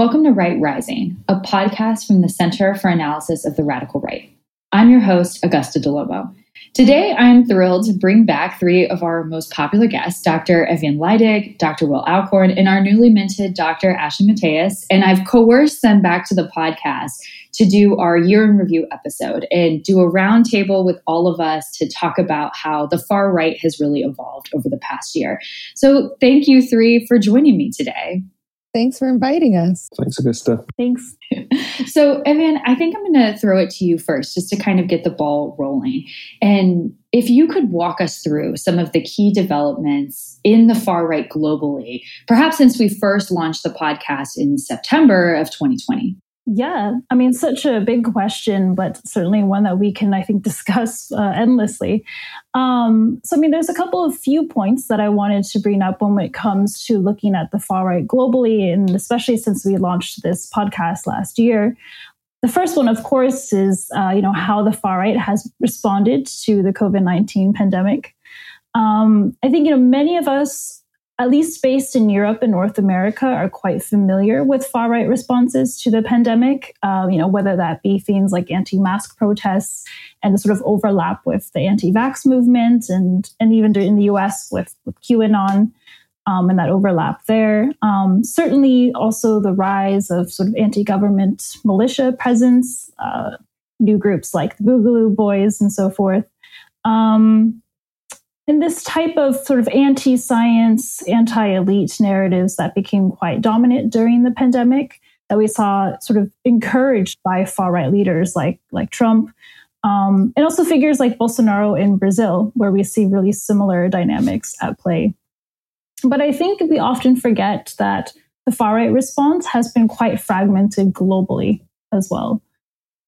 Welcome to Right Rising, a podcast from the Center for Analysis of the Radical Right. I'm your host, Augusta DeLobo. Today, I'm thrilled to bring back three of our most popular guests, Dr. Eviane Leidig, Dr. Will Allchorn, and our newly minted Dr. Ashley Mattheis. And I've coerced them back to the podcast to do our year in review episode and do a roundtable with all of us to talk about how the far right has really evolved over the past year. So thank you three for joining me today. Thanks for inviting us. Thanks, Augusta. Thanks. so, Evan, I think I'm going to throw it to you first just to kind of get the ball rolling. And if you could walk us through some of the key developments in the far right globally, perhaps since we first launched the podcast in September of 2020. Yeah, I mean, such a big question, but certainly one that we can, I think, discuss uh, endlessly. Um, so, I mean, there's a couple of few points that I wanted to bring up when it comes to looking at the far right globally, and especially since we launched this podcast last year. The first one, of course, is uh, you know how the far right has responded to the COVID nineteen pandemic. Um, I think you know many of us at least based in Europe and North America, are quite familiar with far right responses to the pandemic. Uh, you know, whether that be things like anti-mask protests and the sort of overlap with the anti-vax movement, and and even in the U.S. with with QAnon. Um, and that overlap there. Um, certainly, also the rise of sort of anti-government militia presence, uh, new groups like the Boogaloo Boys and so forth. Um, and this type of sort of anti science, anti elite narratives that became quite dominant during the pandemic that we saw sort of encouraged by far right leaders like, like Trump, um, and also figures like Bolsonaro in Brazil, where we see really similar dynamics at play. But I think we often forget that the far right response has been quite fragmented globally as well.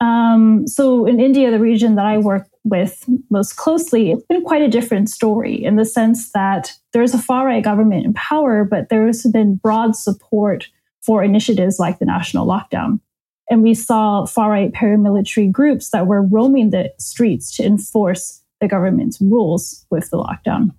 Um, so in India, the region that I work with most closely, it's been quite a different story in the sense that there's a far right government in power, but there's been broad support for initiatives like the national lockdown. And we saw far right paramilitary groups that were roaming the streets to enforce the government's rules with the lockdown.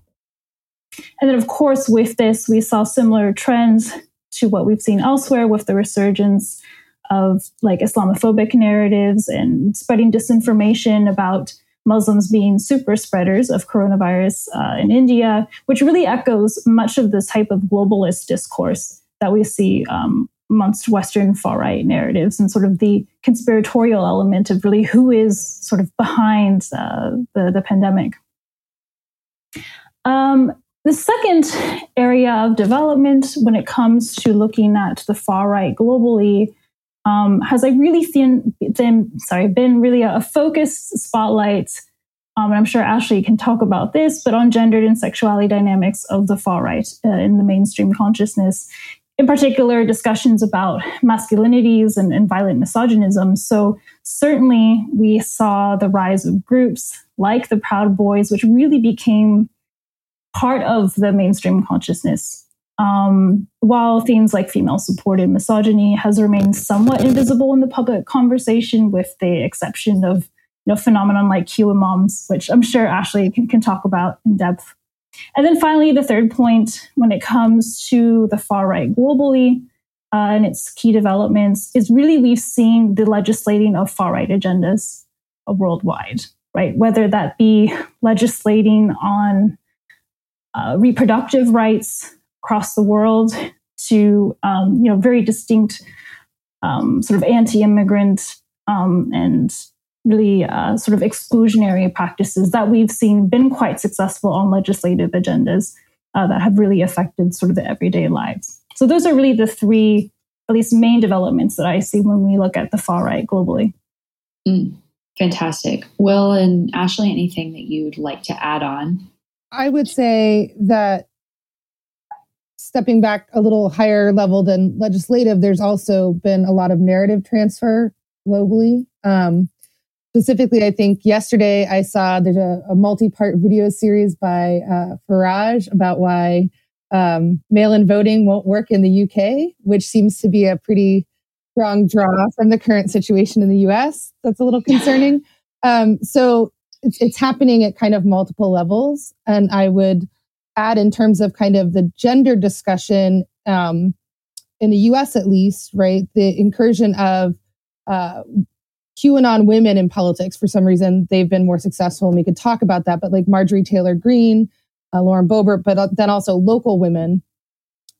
And then, of course, with this, we saw similar trends to what we've seen elsewhere with the resurgence of like Islamophobic narratives and spreading disinformation about Muslims being super spreaders of coronavirus uh, in India, which really echoes much of this type of globalist discourse that we see um, amongst Western far right narratives and sort of the conspiratorial element of really who is sort of behind uh, the, the pandemic. Um, the second area of development when it comes to looking at the far right globally um, has like really thin, thin, sorry, been really a, a spotlight. Um, and I'm sure Ashley can talk about this, but on gendered and sexuality dynamics of the far right uh, in the mainstream consciousness. In particular, discussions about masculinities and, and violent misogynism. So, certainly, we saw the rise of groups like the Proud Boys, which really became part of the mainstream consciousness um, while things like female supported misogyny has remained somewhat invisible in the public conversation, with the exception of you know, phenomenon like QAmoms, which I'm sure Ashley can, can talk about in depth. And then finally, the third point when it comes to the far right globally uh, and its key developments is really we've seen the legislating of far right agendas worldwide, right? Whether that be legislating on uh, reproductive rights, across the world to um, you know very distinct um, sort of anti-immigrant um, and really uh, sort of exclusionary practices that we've seen been quite successful on legislative agendas uh, that have really affected sort of the everyday lives. So those are really the three, at least main developments that I see when we look at the far right globally. Mm, fantastic. Will and Ashley, anything that you'd like to add on? I would say that stepping back a little higher level than legislative, there's also been a lot of narrative transfer globally. Um, specifically, I think yesterday I saw there's a, a multi-part video series by uh, Farage about why um, mail-in voting won't work in the UK, which seems to be a pretty strong draw from the current situation in the US. That's a little concerning. Um, so it's, it's happening at kind of multiple levels, and I would add in terms of kind of the gender discussion, um, in the US at least, right, the incursion of uh, QAnon women in politics, for some reason, they've been more successful. And we could talk about that. But like Marjorie Taylor Greene, uh, Lauren Boebert, but uh, then also local women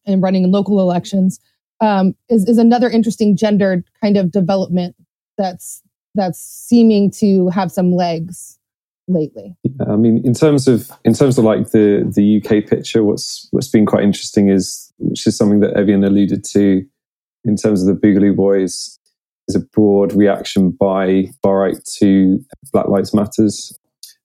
and running in local elections um, is, is another interesting gendered kind of development that's that's seeming to have some legs lately. Yeah, I mean, in terms of in terms of like the the UK picture, what's what's been quite interesting is which is something that Eviane alluded to in terms of the Boogaloo Boys is a broad reaction by far right to Black Lives Matters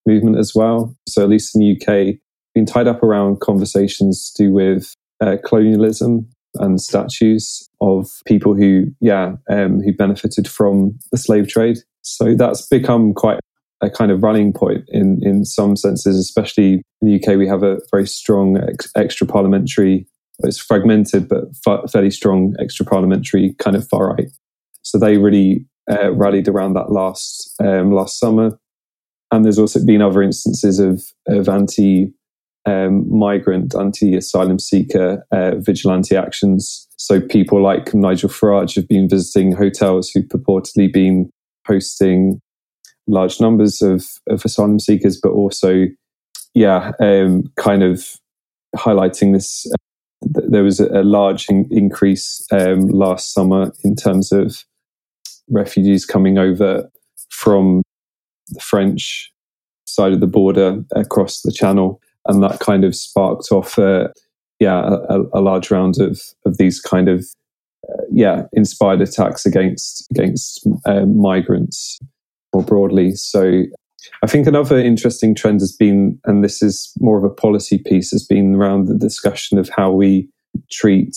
movement as well. So at least in the UK, been tied up around conversations to do with uh, colonialism and statues of people who, yeah, um, who benefited from the slave trade. So that's become quite a kind of running point in in some senses, especially in the UK. We have a very strong ex- extra parliamentary. It's fragmented, but fairly strong extra parliamentary kind of far right. So they really uh, rallied around that last um, last summer. And there's also been other instances of of anti um, migrant, anti asylum seeker uh, vigilante actions. So people like Nigel Farage have been visiting hotels who've purportedly been hosting large numbers of, of asylum seekers, but also, yeah, um, kind of highlighting this. Uh, there was a, a large in, increase um, last summer in terms of refugees coming over from the French side of the border across the Channel, and that kind of sparked off, uh, yeah, a, a, large round of of these kind of uh, yeah inspired attacks against against um, migrants more broadly. So I think another interesting trend has been, and this is more of a policy piece, has been around the discussion of how we treat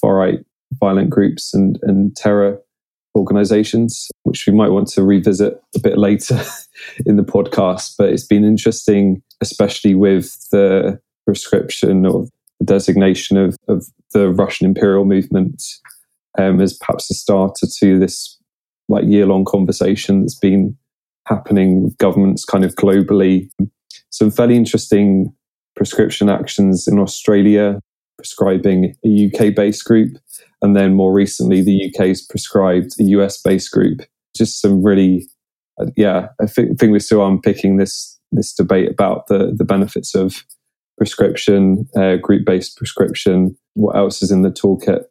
far right violent groups and, and terror organizations, which we might want to revisit a bit later in the podcast. But it's been interesting, especially with the proscription or the designation of, of the Russian imperial movement um, as perhaps a starter to this like year long conversation that's been happening with governments kind of globally. Some fairly interesting proscription actions in Australia, proscribing a UK based group. And then more recently, the UK's proscribed a US based group. Just some really, uh, yeah, I think, think we're still unpicking this this debate about the the benefits of proscription, uh, group based proscription. What else is in the toolkit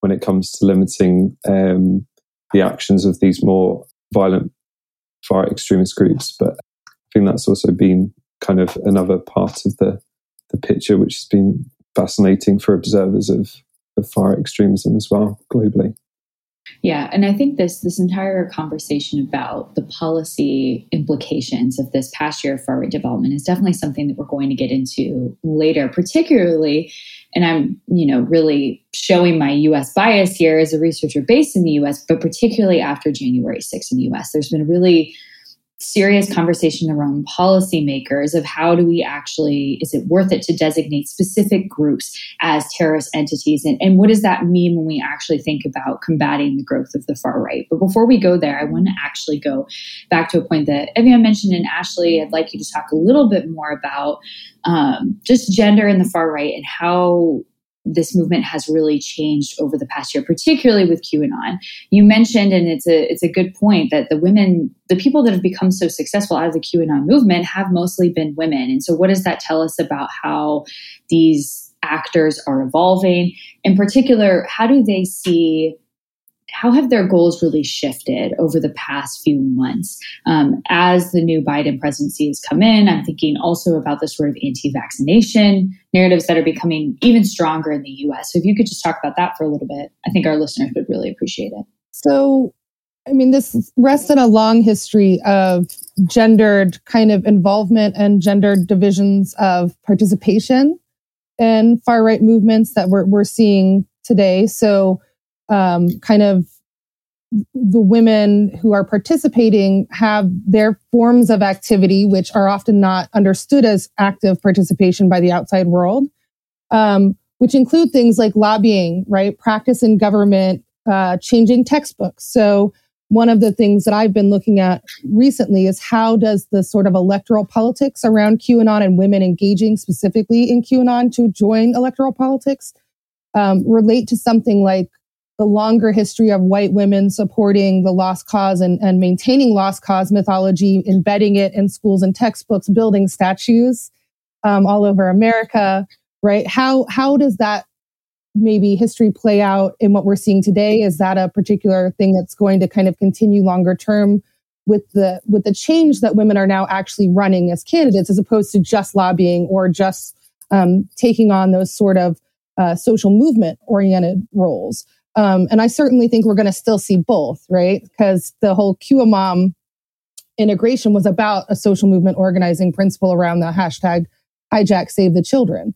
when it comes to limiting um, the actions of these more violent far extremist groups. But I think that's also been kind of another part of the the picture, which has been fascinating for observers of, of far extremism as well globally. Yeah, and I think this this entire conversation about the policy implications of this past year of far right development is definitely something that we're going to get into later, particularly and I'm, you know, really showing my US bias here as a researcher based in the US, but particularly after January 6th in the US. There's been really serious conversation around policymakers of how do we actually is it worth it to designate specific groups as terrorist entities? And, and what does that mean when we actually think about combating the growth of the far right? But before we go there i want to actually go back to a point that eviane mentioned and ashley i'd like you to talk a little bit more about um, just gender in the far right and how this movement has really changed over the past year, particularly with QAnon. You mentioned, and it's a it's a good point that the women, the people that have become so successful out of the QAnon movement, have mostly been women. And so, what does that tell us about how these actors are evolving? In particular, how do they see how have their goals really shifted over the past few months um, as the new Biden presidency has come in? I'm thinking also about the sort of anti vaccination narratives that are becoming even stronger in the US. So, if you could just talk about that for a little bit, I think our listeners would really appreciate it. So, I mean, this rests in a long history of gendered kind of involvement and gendered divisions of participation in far right movements that we're, we're seeing today. So, um, kind of the women who are participating have their forms of activity, which are often not understood as active participation by the outside world, um, which include things like lobbying, right? Practice in government, uh, changing textbooks. So one of the things that I've been looking at recently is how does the sort of electoral politics around QAnon and women engaging specifically in QAnon to join electoral politics um, relate to something like the longer history of white women supporting the lost cause and, and maintaining lost cause mythology, embedding it in schools and textbooks, building statues um, all over America, right? How how does that maybe history play out in what we're seeing today? Is that a particular thing that's going to kind of continue longer term with the with the change that women are now actually running as candidates, as opposed to just lobbying or just um, taking on those sort of uh, social movement oriented roles? Um, and I certainly think we're going to still see both, right? Because the whole QAnon integration was about a social movement organizing principle around the hashtag hijack save the children.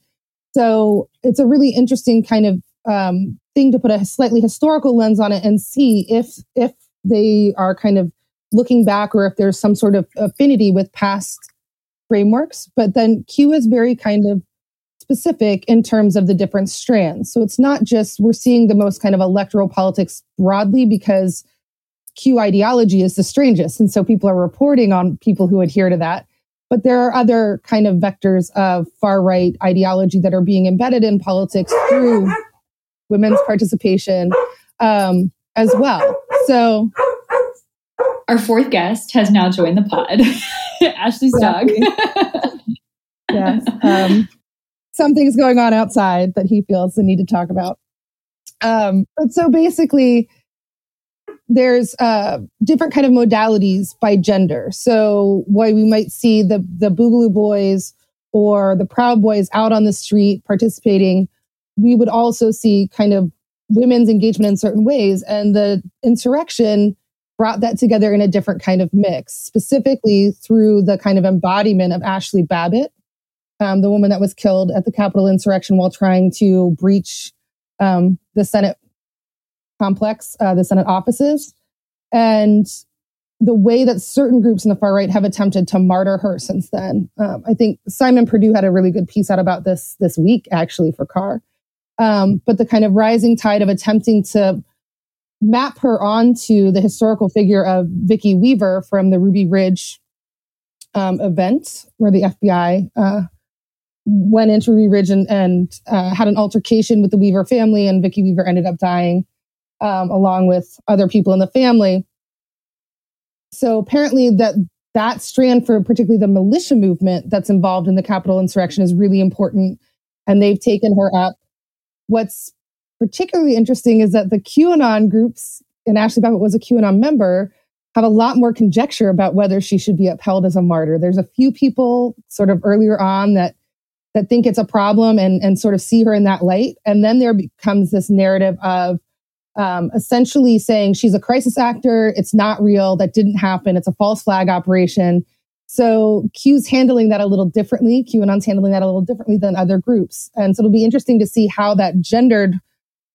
So it's a really interesting kind of um, thing to put a slightly historical lens on it and see if if they are kind of looking back or if there's some sort of affinity with past frameworks. But then Q is very kind of specific in terms of the different strands. So it's not just we're seeing the most kind of electoral politics broadly because Q ideology is the strangest. And so people are reporting on people who adhere to that. But there are other kind of vectors of far right ideology that are being embedded in politics through women's participation um, as well. So our fourth guest has now joined the pod, Ashley's dog. yes. Um, something's going on outside that he feels the need to talk about. Um, but so basically, there's uh, different kind of modalities by gender. So why we might see the the Boogaloo Boys or the Proud Boys out on the street participating, we would also see kind of women's engagement in certain ways, and the insurrection brought that together in a different kind of mix, specifically through the kind of embodiment of Ashli Babbitt, um, the woman that was killed at the Capitol insurrection while trying to breach um, the Senate complex, uh, the Senate offices, and the way that certain groups in the far right have attempted to martyr her since then. Um, I think Simon Purdue had a really good piece out about this this week, actually, for CARR. Um, but the kind of rising tide of attempting to map her onto the historical figure of Vicki Weaver from the Ruby Ridge um, event, where the FBI uh, went into Ruby Ridge and, and uh, had an altercation with the Weaver family, and Vicki Weaver ended up dying um, along with other people in the family. So apparently, that that strand for particularly the militia movement that's involved in the Capitol insurrection is really important, and they've taken her up. What's particularly interesting is that the QAnon groups, and Ashli Babbitt was a QAnon member, have a lot more conjecture about whether she should be upheld as a martyr. There's a few people sort of earlier on that that think it's a problem and, and sort of see her in that light. And then there becomes this narrative of um, essentially saying she's a crisis actor. It's not real. That didn't happen. It's a false flag operation. So Q's handling that a little differently. QAnon's handling that a little differently than other groups. And so it'll be interesting to see how that gendered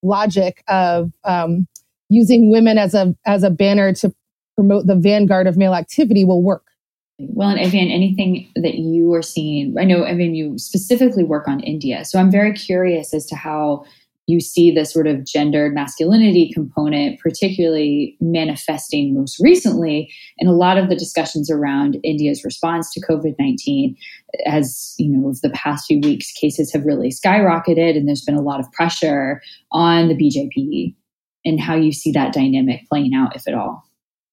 logic of um, using women as a as a banner to promote the vanguard of male activity will work. Well, and Eviane, anything that you are seeing, I know, Eviane, you specifically work on India. So I'm very curious as to how you see the sort of gendered masculinity component, particularly manifesting most recently in a lot of the discussions around India's response to COVID 19. As you know, of the past few weeks, cases have really skyrocketed, and there's been a lot of pressure on the BJP and how you see that dynamic playing out, if at all.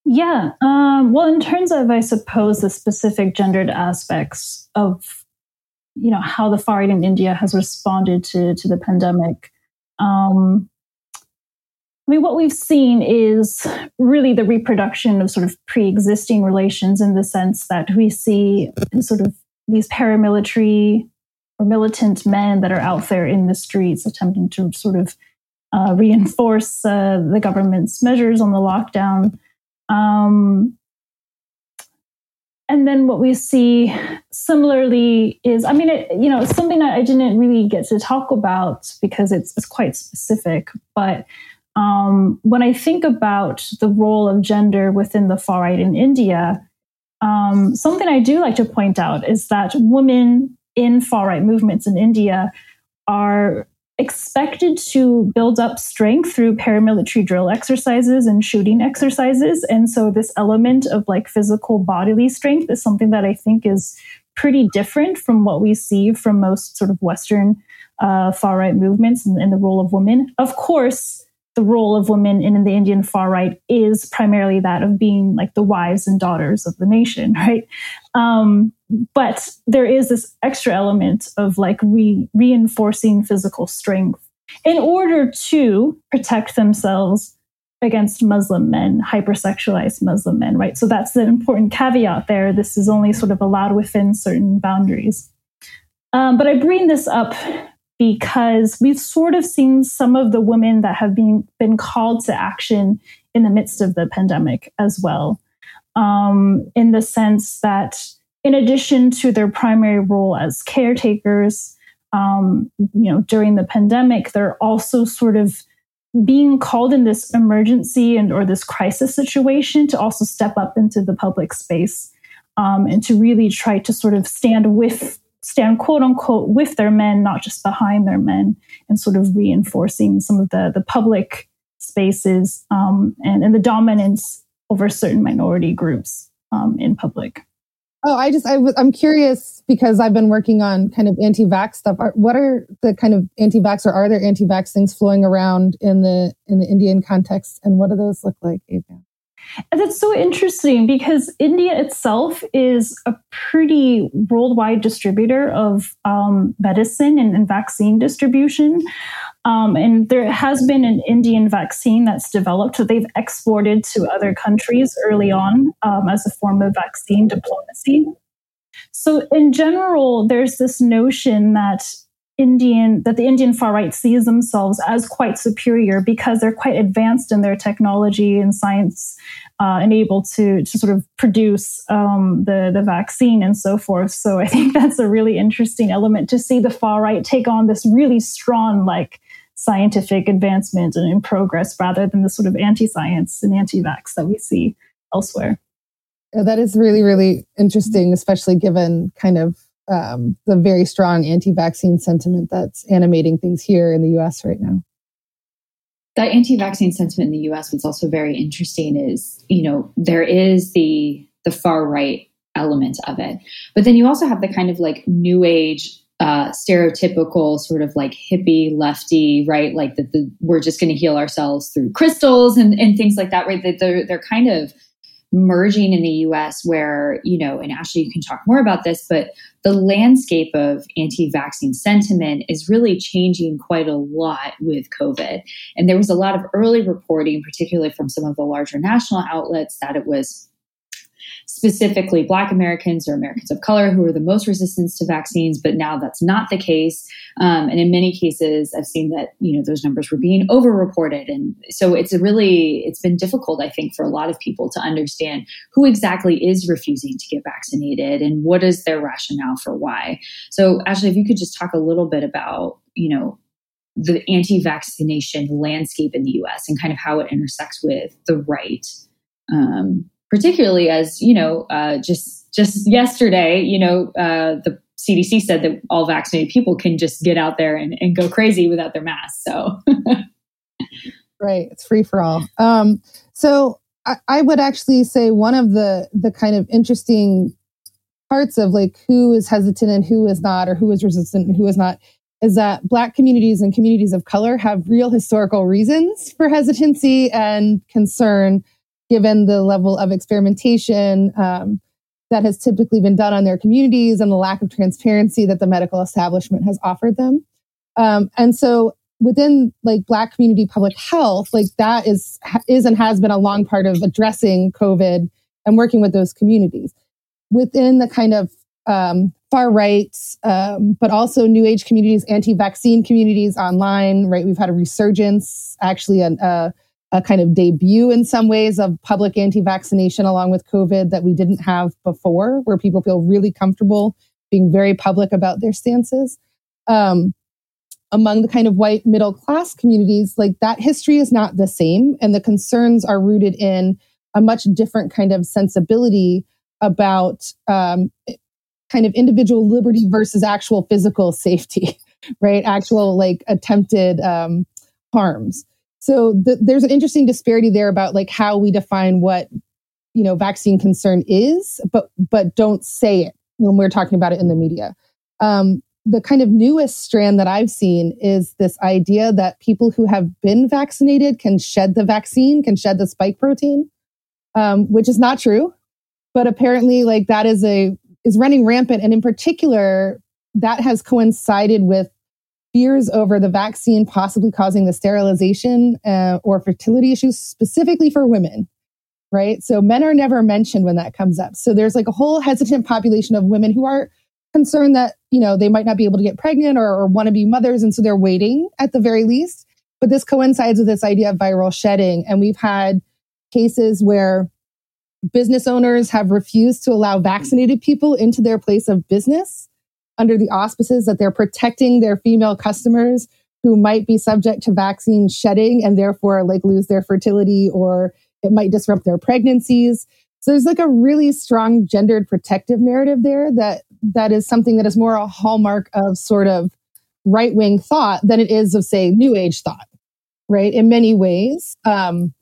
Yeah. Um, well, in terms of, I suppose, the specific gendered aspects of, you know, how the far right in India has responded to to the pandemic. Um, I mean, what we've seen is really the reproduction of sort of pre-existing relations in the sense that we see sort of these paramilitary or militant men that are out there in the streets attempting to sort of uh, reinforce uh, the government's measures on the lockdown. Um, and then what we see similarly is, I mean, it, you know, something that I didn't really get to talk about because it's, it's quite specific. But um, when I think about the role of gender within the far right in India, um, something I do like to point out is that women in far right movements in India are expected to build up strength through paramilitary drill exercises and shooting exercises. And so, this element of like physical bodily strength is something that I think is pretty different from what we see from most sort of Western uh, far right movements and, and the role of women. Of course, the role of women in, the Indian far right is primarily that of being like the wives and daughters of the nation, right? Um, but there is this extra element of like re- reinforcing physical strength in order to protect themselves against Muslim men, hypersexualized Muslim men, right? So that's the important caveat there. This is only sort of allowed within certain boundaries. Um, but I bring this up because we've sort of seen some of the women that have been, been called to action in the midst of the pandemic as well, um, in the sense that in addition to their primary role as caretakers, um, you know, during the pandemic, they're also sort of being called in this emergency and or this crisis situation to also step up into the public space um, and to really try to sort of stand with stand quote unquote with their men, not just behind their men, and sort of reinforcing some of the, the public spaces um, and, and the dominance over certain minority groups um, in public. Oh, I just I was I'm curious because I've been working on kind of anti-vax stuff. Are, what are the kind of anti-vax or are there anti-vax things flowing around in the in the Indian context, and what do those look like, Ava? And that's so interesting because India itself is a pretty worldwide distributor of um, medicine and, and, vaccine distribution. Um, and there has been an Indian vaccine that's developed that they've exported to other countries early on um, as a form of vaccine diplomacy. So, in general, there's this notion that Indian that the Indian far right sees themselves as quite superior because they're quite advanced in their technology and science uh, and able to to sort of produce um, the the vaccine and so forth. So I think that's a really interesting element to see the far right take on this really strong like scientific advancement and in progress rather than the sort of anti-science and anti-vax that we see elsewhere. That is really really interesting, especially given kind of um, the very strong anti-vaccine sentiment that's animating things here in the U.S. right now. That anti-vaccine sentiment in the U.S. What's also very interesting is, you know, there is the the far right element of it, but then you also have the kind of like new age uh, stereotypical sort of like hippie lefty, right? Like that the, we're just going to heal ourselves through crystals and, and things like that, right? That they're, they're kind of merging in the US where, you know, and Ashley, you can talk more about this, but the landscape of anti vaccine sentiment is really changing quite a lot with COVID. And there was a lot of early reporting, particularly from some of the larger national outlets, that it was specifically Black Americans or Americans of color who are the most resistant to vaccines, but now that's not the case. Um, and in many cases, I've seen that you know those numbers were being overreported, and so it's really it's been difficult, I think, for a lot of people to understand who exactly is refusing to get vaccinated and what is their rationale for why. So, Ashley, if you could just talk a little bit about you know the anti-vaccination landscape in the U.S. and kind of how it intersects with the right. Um, particularly as you know, uh, just just yesterday, you know, uh, the CDC said that all vaccinated people can just get out there and, and go crazy without their masks. So, right, it's free for all. Um, so, I, I would actually say one of the the kind of interesting parts of like who is hesitant and who is not, or who is resistant and who is not, is that Black communities and communities of color have real historical reasons for hesitancy and concern given the level of experimentation um, that has typically been done on their communities and the lack of transparency that the medical establishment has offered them. Um, and so within like black community public health like that is is and has been a long part of addressing covid and working with those communities within the kind of um, far right um, but also new age communities anti-vaccine communities online right we've had a resurgence actually a, a a kind of debut in some ways of public anti-vaccination along with COVID that we didn't have before, where people feel really comfortable being very public about their stances. Um, among the kind of white middle class communities, like that history is not the same, and the concerns are rooted in a much different kind of sensibility about um, kind of individual liberty versus actual physical safety, right? Actual like attempted um, harms. So the, there's an interesting disparity there about like how we define what you know vaccine concern is, but but don't say it when we're talking about it in the media. Um, the kind of newest strand that I've seen is this idea that people who have been vaccinated can shed the vaccine, can shed the spike protein, um, which is not true. But apparently, like that is a is running rampant, and in particular, that has coincided with fears over the vaccine possibly causing the sterilization uh, or fertility issues specifically for women right? So men are never mentioned when that comes up. So there's like a whole hesitant population of women who are concerned that you know they might not be able to get pregnant or, or want to be mothers and so they're waiting at the very least. But this coincides with this idea of viral shedding and we've had cases where business owners have refused to allow vaccinated people into their place of business under the auspices that they're protecting their female customers who might be subject to vaccine shedding and therefore like lose their fertility or it might disrupt their pregnancies. So there's like a really strong gendered protective narrative there that that is something that is more a hallmark of sort of right wing thought than it is of say new age thought, right? In many ways. Um,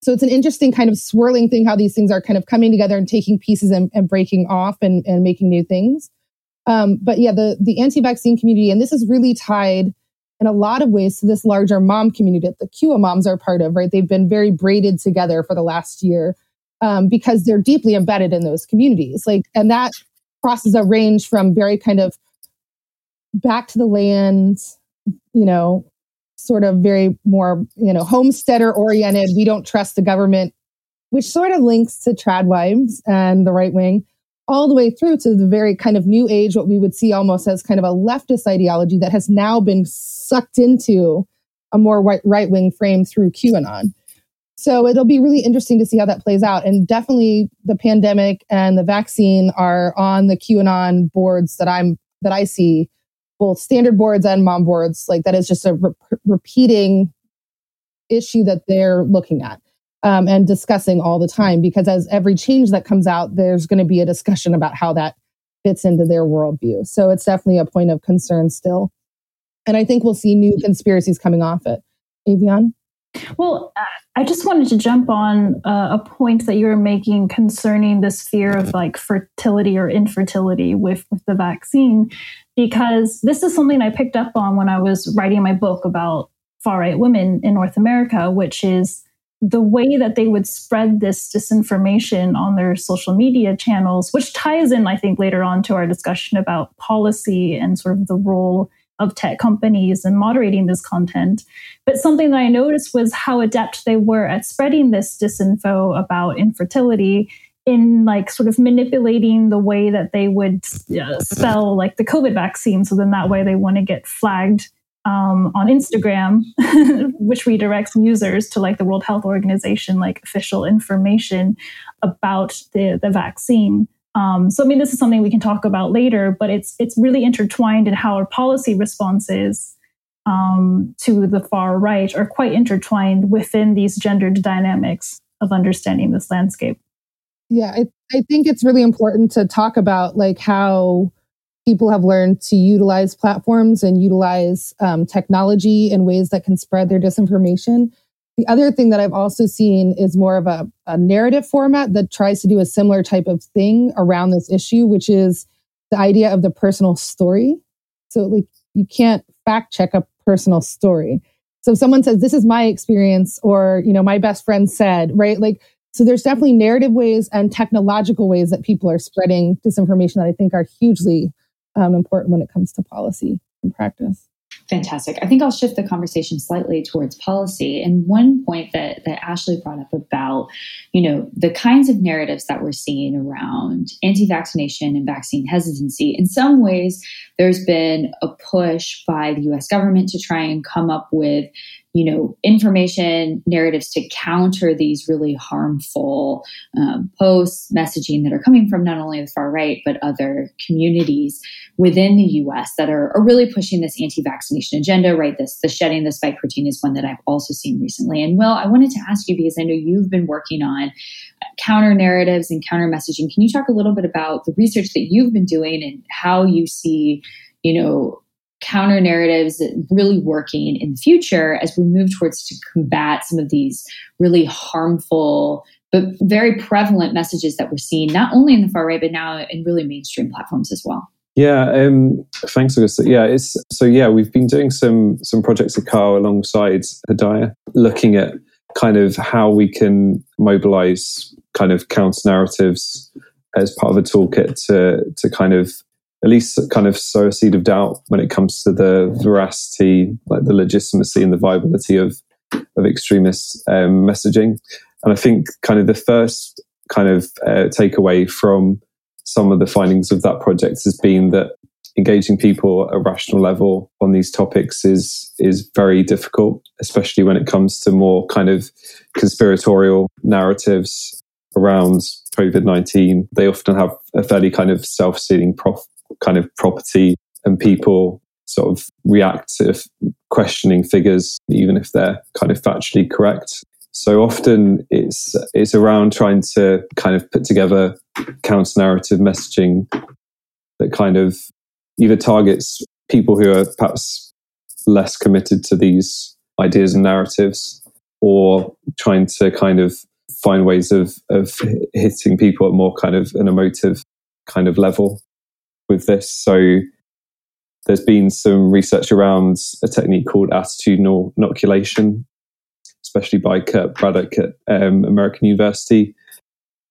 so it's an interesting kind of swirling thing how these things are kind of coming together and taking pieces and, and breaking off and, and making new things. Um, but yeah, the the anti-vaccine community, and this is really tied in a lot of ways to this larger mom community that the QA moms are part of, right? They've been very braided together for the last year um, because they're deeply embedded in those communities. Like, and that crosses a range from very kind of back to the land, you know, sort of very more, you know, homesteader oriented. We don't trust the government, which sort of links to trad wives and the right wing all the way through to the very kind of new age, what we would see almost as kind of a leftist ideology that has now been sucked into a more right wing frame through QAnon. So it'll be really interesting to see how that plays out. And definitely the pandemic and the vaccine are on the QAnon boards that I'm, that I see, both standard boards and mom boards. Like that is just a re- repeating issue that they're looking at um, and discussing all the time because as every change that comes out, there's going to be a discussion about how that fits into their worldview. So it's definitely a point of concern still. And I think we'll see new conspiracies coming off it. Avian? Well, I just wanted to jump on uh, a point that you were making concerning this fear of like fertility or infertility with, with the vaccine, because this is something I picked up on when I was writing my book about far right women in North America, which is the way that they would spread this disinformation on their social media channels, which ties in, I think, later on to our discussion about policy and sort of the role of tech companies and moderating this content. But something that I noticed was how adept they were at spreading this disinfo about infertility in like sort of manipulating the way that they would uh, spell like the COVID vaccine. So then that way they want to get flagged um, on Instagram, which redirects users to like the World Health Organization, like official information about the, the vaccine. Um, so I mean, this is something we can talk about later, but it's it's really intertwined in how our policy responses um, to the far right are quite intertwined within these gendered dynamics of understanding this landscape. Yeah, I, I think it's really important to talk about like how people have learned to utilize platforms and utilize um, technology in ways that can spread their disinformation. The other thing that I've also seen is more of a, a narrative format that tries to do a similar type of thing around this issue, which is the idea of the personal story. So, like, you can't fact check a personal story. So, if someone says, This is my experience, or, you know, my best friend said, right? Like, so there's definitely narrative ways and technological ways that people are spreading disinformation that I think are hugely um, important when it comes to policy and practice. Fantastic. I think I'll shift the conversation slightly towards policy. And one point that, that Ashley brought up about, you know, the kinds of narratives that we're seeing around anti-vaccination and vaccine hesitancy. In some ways, there's been a push by the US government to try and come up with you know, information narratives to counter these really harmful um, posts, messaging that are coming from not only the far right, but other communities within the US that are, are really pushing this anti vaccination agenda, right? This, the shedding the spike protein is one that I've also seen recently. And Will, I wanted to ask you because I know you've been working on counter narratives and counter messaging. Can you talk a little bit about the research that you've been doing and how you see, you know, counter narratives really working in the future as we move towards to combat some of these really harmful but very prevalent messages that we're seeing not only in the far right, but now in really mainstream platforms as well. Yeah, um, thanks, Augusta. Yeah, it's so. Yeah, we've been doing some some projects at CARR alongside Hedayah, looking at kind of how we can mobilize kind of counter narratives as part of a toolkit to to kind of at least kind of sow a seed of doubt when it comes to the veracity, like the legitimacy and the viability of of extremist um, messaging. And I think kind of the first kind of uh, takeaway from some of the findings of that project has been that engaging people at a rational level on these topics is is very difficult, especially when it comes to more kind of conspiratorial narratives around COVID nineteen. They often have a fairly kind of self sealing prof- kind of property, and people sort of react to questioning figures, even if they're kind of factually correct. So often it's it's around trying to kind of put together counter narrative messaging that kind of either targets people who are perhaps less committed to these ideas and narratives or trying to kind of find ways of of hitting people at more kind of an emotive kind of level with this so there's been some research around a technique called attitudinal inoculation especially by Kurt Braddock at um, American University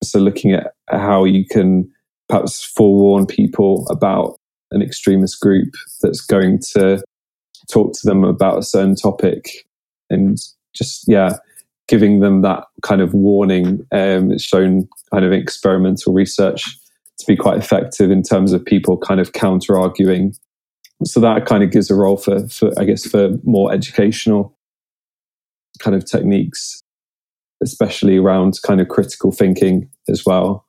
so looking at how you can perhaps forewarn people about an extremist group that's going to talk to them about a certain topic and just, yeah, giving them that kind of warning. Um, it's shown kind of experimental research to be quite effective in terms of people kind of counter arguing. So that kind of gives a role for, for, I guess, for more educational kind of techniques especially around kind of critical thinking as well,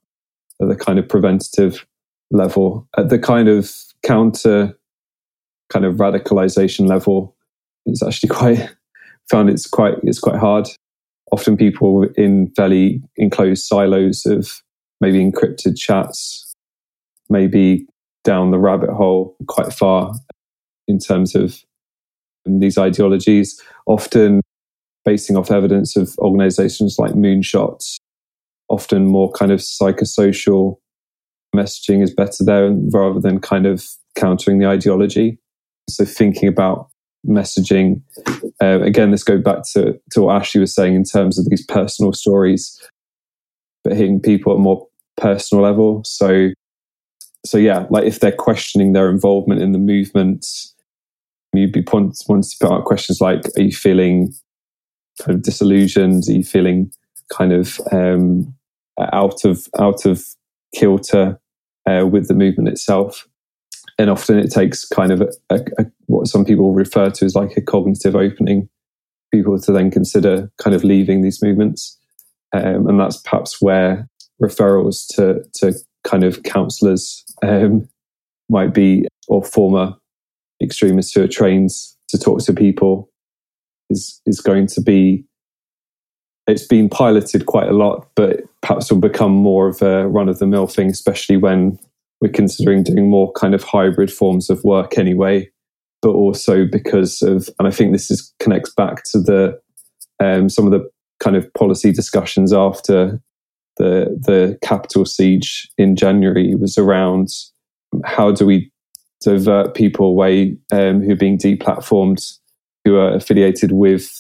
at the kind of preventative level, at the kind of counter kind of radicalization level. It's actually quite found it's quite it's quite hard. Often people in fairly enclosed silos of maybe encrypted chats, maybe down the rabbit hole quite far in terms of these ideologies. Often basing off evidence of organizations like Moonshots, often more kind of psychosocial messaging is better there rather than kind of countering the ideology. So thinking about messaging, uh, again, this goes back to, to what Ashley was saying in terms of these personal stories, but hitting people at more personal level. So, so yeah, like if they're questioning their involvement in the movement, you'd be want, wanting to put out questions like, are you feeling kind of disillusioned? Are you feeling kind of um, out of out of kilter uh, with the movement itself? And often it takes kind of a, a, a, what some people refer to as like a cognitive opening, people to then consider kind of leaving these movements, um, and that's perhaps where referrals to to kind of counsellors um, might be, or former extremists who are trained to talk to people is is going to be it's been piloted quite a lot, but perhaps will become more of a run of the mill thing, especially when we're considering doing more kind of hybrid forms of work anyway. But also because of, and I think this is connects back to the um, some of the kind of policy discussions after the the Capitol siege in January was around how do we divert people away um, who are being deplatformed who are affiliated with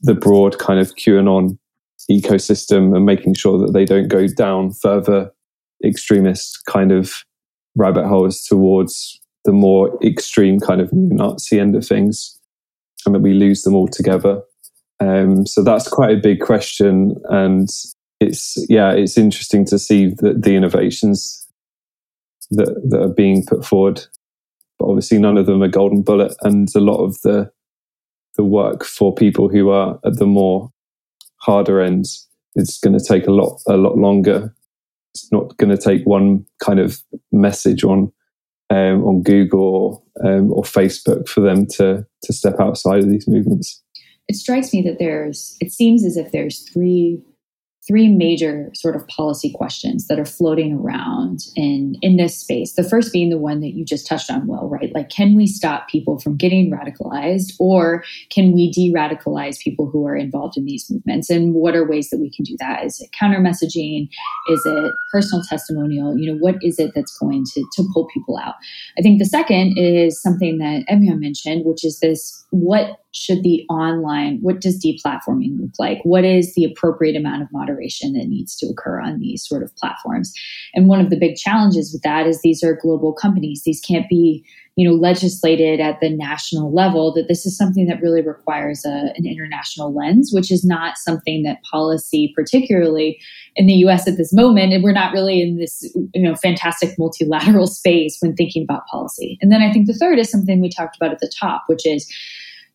the broad kind of QAnon ecosystem and making sure that they don't go down further extremist kind of rabbit holes towards the more extreme kind of neo-Nazi end of things and that we lose them altogether. Um, so that's quite a big question. And it's, yeah, it's interesting to see the, the innovations that, that are being put forward. But obviously none of them are golden bullet. And a lot of the the work for people who are at the more harder ends is going to take a lot a lot longer. It's not going to take one kind of message on um, on Google or, um, or Facebook for them to to step outside of these movements. It strikes me that there's. It seems as if there's three three major sort of policy questions that are floating around in in this space. The first being the one that you just touched on, Will, right? Like, can we stop people from getting radicalized, or can we de-radicalize people who are involved in these movements? And what are ways that we can do that? Is it counter messaging? Is it personal testimonial? You know, what is it that's going to to pull people out? I think the second is something that Eviane mentioned, which is this: what should the online, what does deplatforming look like? What is the appropriate amount of moderation that needs to occur on these sort of platforms? And one of the big challenges with that is these are global companies. These can't be, you know, legislated at the national level, that this is something that really requires a, an international lens, which is not something that policy, particularly in the US at this moment, and we're not really in this, you know, fantastic multilateral space when thinking about policy. And then I think the third is something we talked about at the top, which is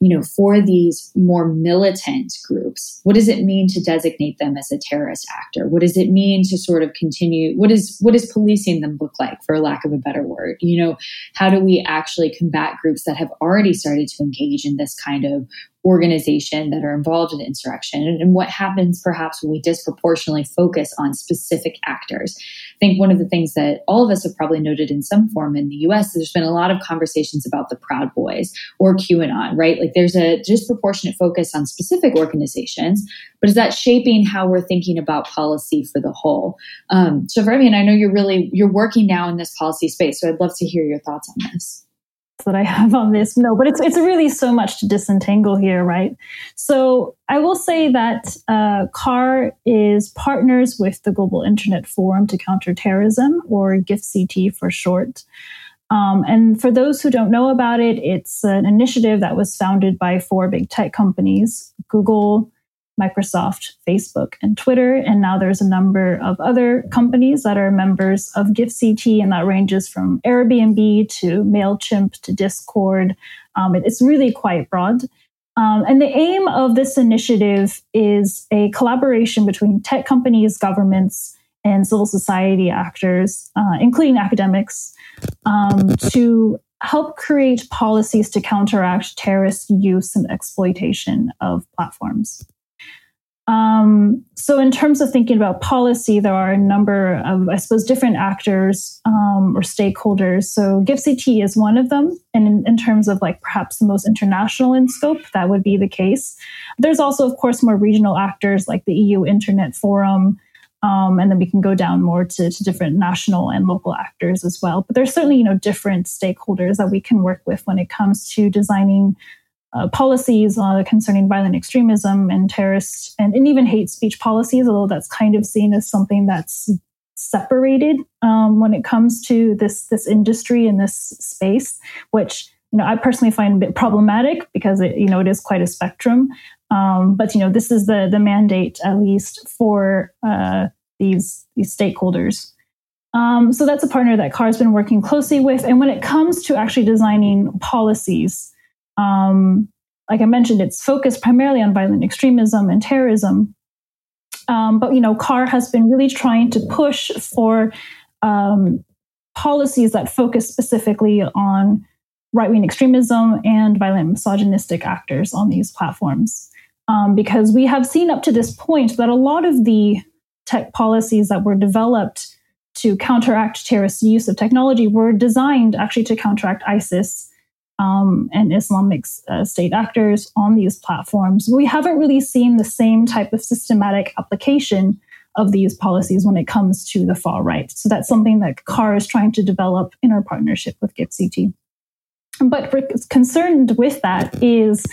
you know, for these more militant groups, what does it mean to designate them as a terrorist actor? What does it mean to sort of continue? What is what does policing them look like, for lack of a better word? You know, how do we actually combat groups that have already started to engage in this kind of organization that are involved in insurrection and, and, what happens perhaps when we disproportionately focus on specific actors. I think one of the things that all of us have probably noted in some form in the US, there's been a lot of conversations about the Proud Boys or QAnon, right? Like there's a disproportionate focus on specific organizations, but is that shaping how we're thinking about policy for the whole? Um, so, Eviane, I know you're really you're working now in this policy space, so I'd love to hear your thoughts on this that I have on this. No, but it's it's really so much to disentangle here, right? So I will say that uh, CARR is partners with the Global Internet Forum to Counter Terrorism, or GIFCT for short. Um, and for those who don't know about it, it's an initiative that was founded by four big tech companies Google, Microsoft, Facebook, and Twitter. And now there's a number of other companies that are members of GIFCT, and that ranges from Airbnb to MailChimp to Discord. Um, it's really quite broad. Um, and the aim of this initiative is a collaboration between tech companies, governments, and civil society actors, uh, including academics, um, to help create policies to counteract terrorist use and exploitation of platforms. Um, so, in terms of thinking about policy, there are a number of, I suppose, different actors um, or stakeholders. So, GIFCT is one of them. And in, in, terms of like perhaps the most international in scope, that would be the case. There's also, of course, more regional actors like the EU Internet Forum. Um, and then we can go down more to, to different national and local actors as well. But there's certainly, you know, different stakeholders that we can work with when it comes to designing uh, policies uh, concerning violent extremism and terrorist and, and, even hate speech policies, although that's kind of seen as something that's separated um, when it comes to this this industry and this space, which you know I personally find a bit problematic because it you know it is quite a spectrum. Um, but you know this is the the mandate at least for uh, these these stakeholders. Um, so that's a partner that CARR has been working closely with, and when it comes to actually designing policies um, like I mentioned, it's focused primarily on violent extremism and terrorism. Um, but you know, CARR has been really trying to push for um, policies that focus specifically on right-wing extremism and violent misogynistic actors on these platforms. Um, because we have seen up to this point that a lot of the tech policies that were developed to counteract terrorist use of technology were designed actually to counteract ISIS um, and Islamic uh, State actors on these platforms. We haven't really seen the same type of systematic application of these policies when it comes to the far right. So that's something that CARR is trying to develop in our partnership with GIFCT. But concerned with that is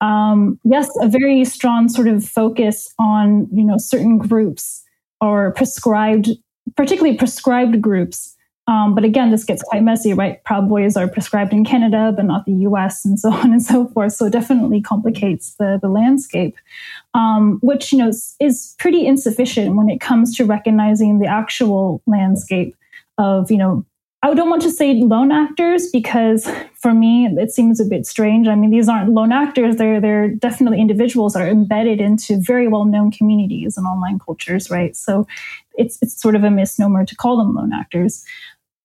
um, yes, a very strong sort of focus on you know certain groups or proscribed, particularly proscribed groups um, but again, this gets quite messy, right? Proud Boys are proscribed in Canada, but not the US, and so on and so forth. So it definitely complicates the, the landscape, um, which you know is, is pretty insufficient when it comes to recognizing the actual landscape of you know I don't want to say lone actors because for me it seems a bit strange. I mean, these aren't lone actors; they're they're definitely individuals that are embedded into very well known communities and online cultures, right? So it's it's sort of a misnomer to call them lone actors.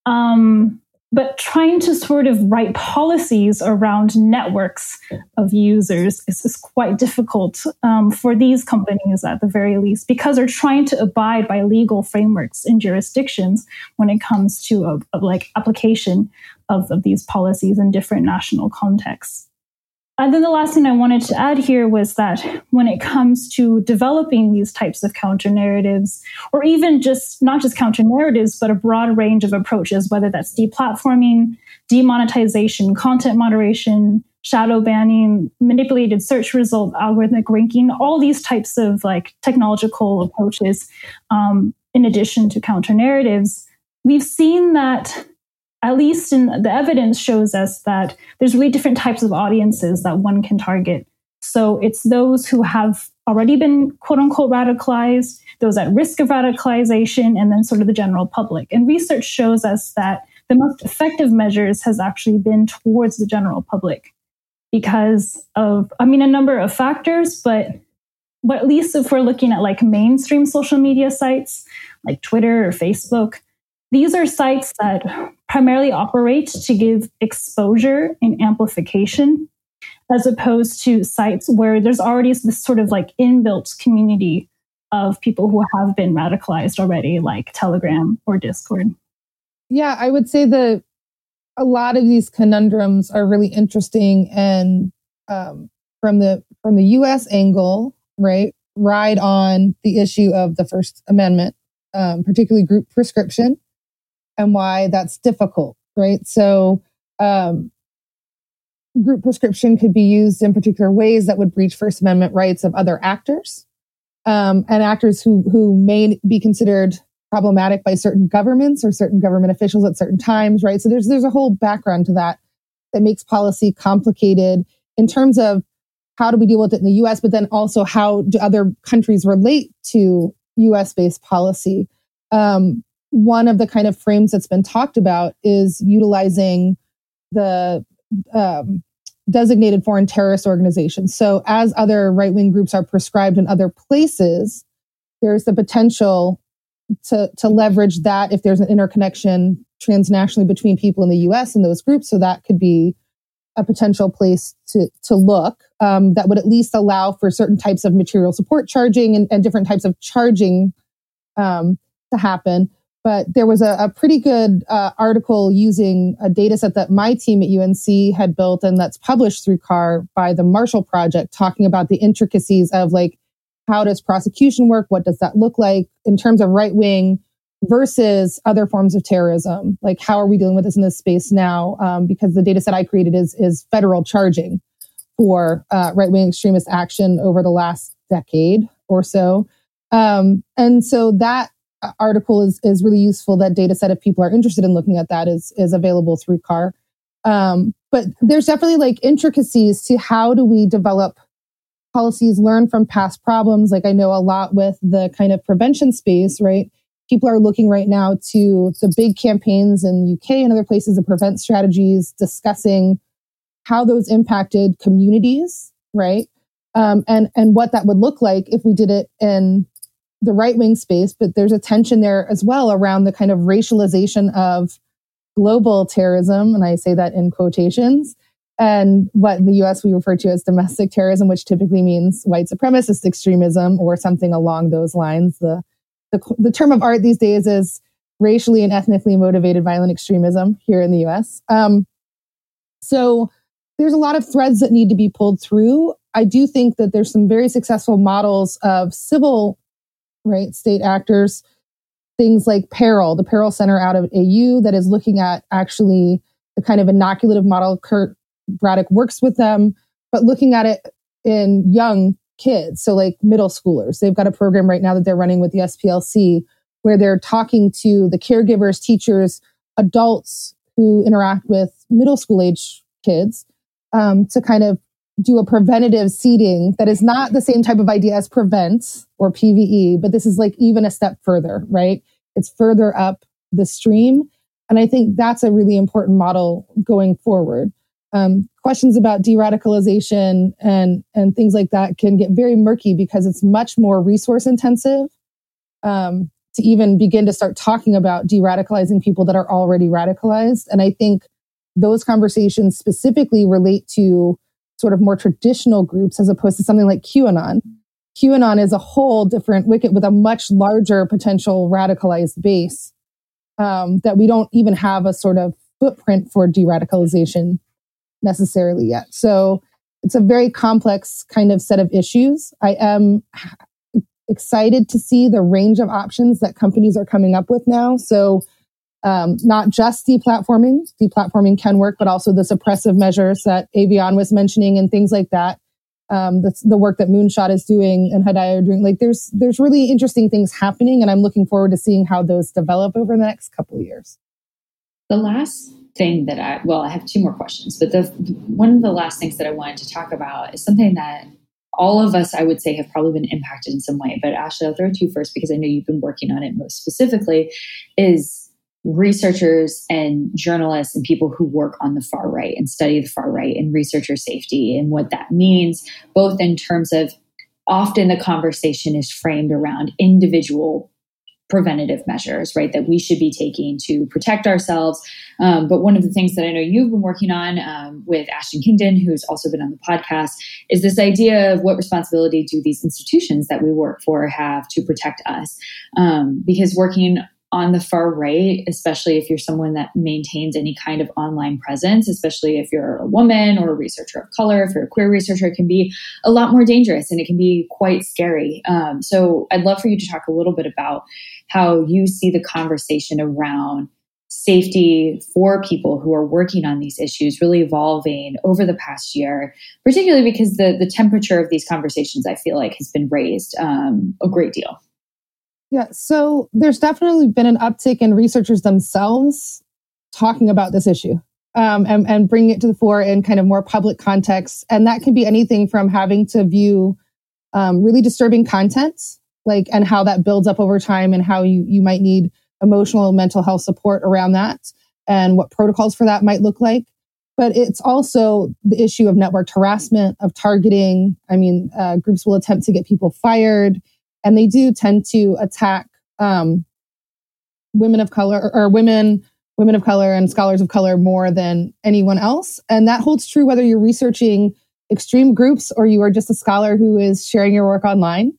Um, but trying to sort of write policies around networks of users is, is quite difficult um, for these companies at the very least because they're trying to abide by legal frameworks in jurisdictions when it comes to a, a like application of, of these policies in different national contexts. And then the last thing I wanted to add here was that when it comes to developing these types of counter narratives, or even just not just counter narratives, but a broad range of approaches, whether that's deplatforming, demonetization, content moderation, shadow banning, manipulated search result, algorithmic ranking, all these types of like technological approaches, um, in addition to counter narratives, we've seen that at least in the evidence shows us that there's really different types of audiences that one can target. So it's those who have already been quote unquote radicalized, those at risk of radicalization, and then sort of the general public. And research shows us that the most effective measures has actually been towards the general public because of, I mean, a number of factors, but but at least if we're looking at like mainstream social media sites like Twitter or Facebook, these are sites that primarily operate to give exposure and amplification, as opposed to sites where there's already this sort of like inbuilt community of people who have been radicalized already, like Telegram or Discord. Yeah, I would say that a lot of these conundrums are really interesting and um, from the from the U.S. angle, right? Ride on the issue of the First Amendment, um, particularly group proscription, and why that's difficult, right? So, um, group proscription could be used in particular ways that would breach First Amendment rights of other actors um, and actors who who may be considered problematic by certain governments or certain government officials at certain times, right? So there's there's a whole background to that that makes policy complicated in terms of how do we deal with it in the U.S., but then also how do other countries relate to U.S. based policy? Um, one of the kind of frames that's been talked about is utilizing the um, designated foreign terrorist organizations. So, as other right wing groups are proscribed in other places, there's the potential to, to leverage that if there's an interconnection transnationally between people in the US and those groups. So, that could be a potential place to, to look um, that would at least allow for certain types of material support charging and, and different types of charging um, to happen but there was a, a pretty good uh, article using a data set that my team at UNC had built and that's published through CARR by the Marshall Project, talking about the intricacies of like how does prosecution work? What does that look like in terms of right wing versus other forms of terrorism? Like how are we dealing with this in this space now? Um, because the data set I created is is federal charging for uh, right wing extremist action over the last decade or so. Um, and so that article is is really useful. That data set, if people are interested in looking at that, is is available through CARR. Um, but there's definitely like intricacies to how do we develop policies, learn from past problems. Like I know a lot with the kind of prevention space, right? People are looking right now to the big campaigns in UK and other places to prevent strategies, discussing how those impacted communities, right? Um, and and what that would look like if we did it in the right wing space, but there's a tension there as well around the kind of racialization of global terrorism. And I say that in quotations. And what in the US we refer to as domestic terrorism, which typically means white supremacist extremism or something along those lines. The, the, the term of art these days is racially and ethnically motivated violent extremism here in the US. Um, so there's a lot of threads that need to be pulled through. I do think that there's some very successful models of civil right? State actors, things like Peril, the Peril Center out of AU that is looking at actually the kind of inoculative model. Kurt Braddock works with them, but looking at it in young kids, so like middle schoolers. They've got a program right now that they're running with the SPLC where they're talking to the caregivers, teachers, adults who interact with middle school age kids um, to kind of do a preventative seeding that is not the same type of idea as prevent or PVE, but this is like even a step further, right? It's further up the stream. And I think that's a really important model going forward. Um, questions about de-radicalization and and things like that can get very murky because it's much more resource intensive um, to even begin to start talking about de-radicalizing people that are already radicalized. And I think those conversations specifically relate to sort of more traditional groups as opposed to something like QAnon. QAnon is a whole different wicket with a much larger potential radicalized base um, that we don't even have a sort of footprint for de radicalization necessarily yet. So it's a very complex kind of set of issues. I am excited to see the range of options that companies are coming up with now. So um, not just deplatforming, deplatforming can work, but also the suppressive measures that Eviane was mentioning and things like that. Um, the, the work that Moonshot is doing and Hedayah are doing. Like there's there's really interesting things happening, and I'm looking forward to seeing how those develop over the next couple years. The last thing that I well, I have two more questions, but the one of the last things that I wanted to talk about is something that all of us, I would say, have probably been impacted in some way. But Ashley, I'll throw it to you first because I know you've been working on it most specifically. Is researchers and journalists and people who work on the far right and study the far right and researcher safety and what that means, both in terms of often the conversation is framed around individual preventative measures, right, that we should be taking to protect ourselves. Um, but one of the things that I know you've been working on um, with Ashton Kingdon, who's also been on the podcast, is this idea of what responsibility do these institutions that we work for have to protect us? Um, because working on the far right, especially if you're someone that maintains any kind of online presence, especially if you're a woman or a researcher of color, if you're a queer researcher, it can be a lot more dangerous and it can be quite scary. Um, so I'd love for you to talk a little bit about how you see the conversation around safety for people who are working on these issues really evolving over the past year, particularly because the, the temperature of these conversations, I feel like, has been raised um, a great deal. Yeah, so there's definitely been an uptick in researchers themselves talking about this issue um, and, and bringing it to the fore in kind of more public context. And that can be anything from having to view um, really disturbing content, like, and how that builds up over time and how you, you might need emotional mental health support around that and what protocols for that might look like. But it's also the issue of network harassment, of targeting. I mean, uh, groups will attempt to get people fired and they do tend to attack um, women of color or, or women women of color and scholars of color more than anyone else. And that holds true whether you're researching extreme groups or you are just a scholar who is sharing your work online.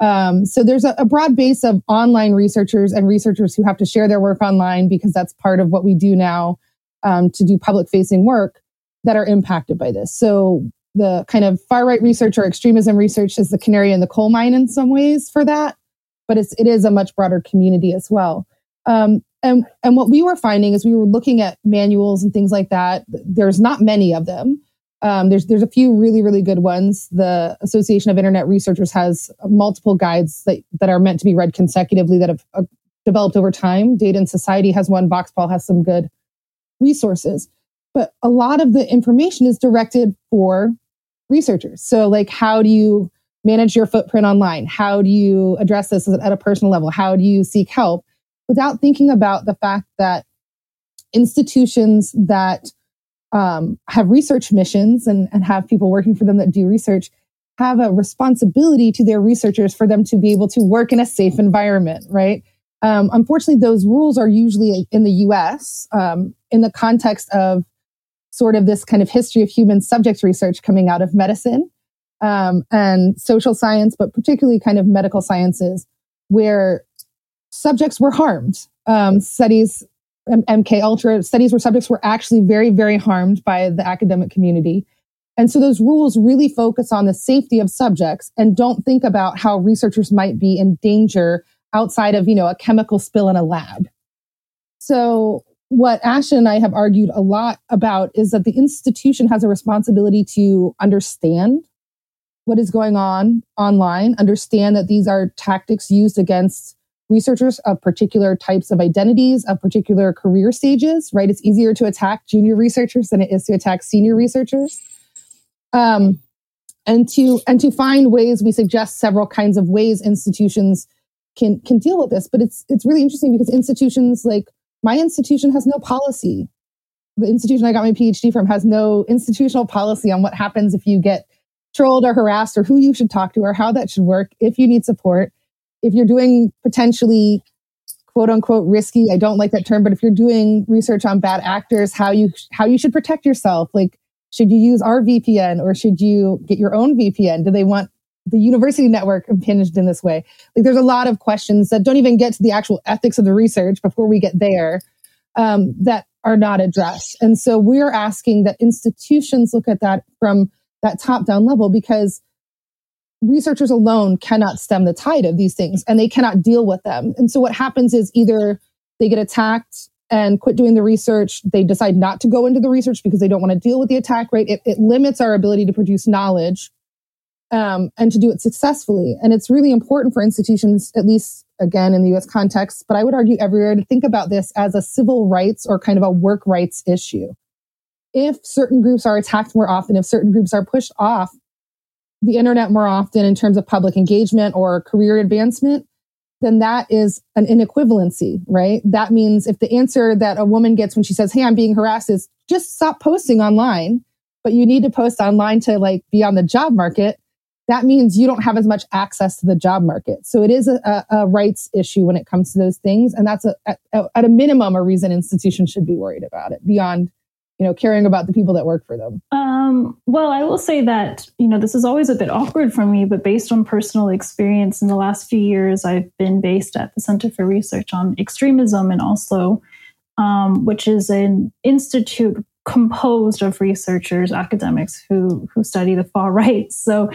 Um, so there's a, a, broad base of online researchers and researchers who have to share their work online because that's part of what we do now um, to do public facing work that are impacted by this. So the kind of far right research or extremism research is the canary in the coal mine in some ways for that, but it's, it is a much broader community as well. Um, and, and what we were finding is we were looking at manuals and things like that. There's not many of them. Um, there's there's a few really really good ones. The Association of Internet Researchers has multiple guides that that are meant to be read consecutively that have uh, developed over time. Data and Society has one. VOX-Pol has some good resources, but a lot of the information is directed for researchers. So, like, how do you manage your footprint online? How do you address this at a personal level? How do you seek help without thinking about the fact that institutions that um, have research missions and, and have people working for them that do research have a responsibility to their researchers for them to be able to work in a safe environment, right? Um, unfortunately, those rules are usually in the US um, in the context of sort of this kind of history of human subjects research coming out of medicine um, and social science, but particularly kind of medical sciences, where subjects were harmed. Um, studies, MK Ultra studies where subjects were actually very, very harmed by the academic community. And so those rules really focus on the safety of subjects and don't think about how researchers might be in danger outside of, you know, a chemical spill in a lab. So what Asha and I have argued a lot about is that the institution has a responsibility to understand what is going on online, understand that these are tactics used against researchers of particular types of identities, of particular career stages, right? It's easier to attack junior researchers than it is to attack senior researchers. Um, and to and to find ways we suggest several kinds of ways institutions can can deal with this but it's it's really interesting because institutions like my institution has no policy. The institution I got my PhD from has no institutional policy on what happens if you get trolled or harassed or who you should talk to or how that should work if you need support. If you're doing potentially quote unquote risky. I don't like that term, but if you're doing research on bad actors, how you how you should protect yourself. Like, should you use our VPN or should you get your own VPN? Do they want the university network impinged in this way? Like, there's a lot of questions that don't even get to the actual ethics of the research before we get there um, that are not addressed. And so we're asking that institutions look at that from that top down level because researchers alone cannot stem the tide of these things and they cannot deal with them. And so what happens is either they get attacked and quit doing the research. They decide not to go into the research because they don't want to deal with the attack rate. It, it limits our ability to produce knowledge um, and to do it successfully. And it's really important for institutions, at least again in the US context, but I would argue everywhere to think about this as a civil rights or kind of a work rights issue. If certain groups are attacked more often, if certain groups are pushed off the internet more often in terms of public engagement or career advancement, then that is an inequivalency, right? That means if the answer that a woman gets when she says, Hey, I'm being harassed is just stop posting online, but you need to post online to like be on the job market, that means you don't have as much access to the job market. So it is a, a rights issue when it comes to those things. And that's a, at, at a minimum a reason institutions should be worried about it beyond you know caring about the people that work for them um, well i will say that you know this is always a bit awkward for me but based on personal experience in the last few years i've been based at the center for research on extremism and also um, which is an institute composed of researchers, academics who who study the far right. So,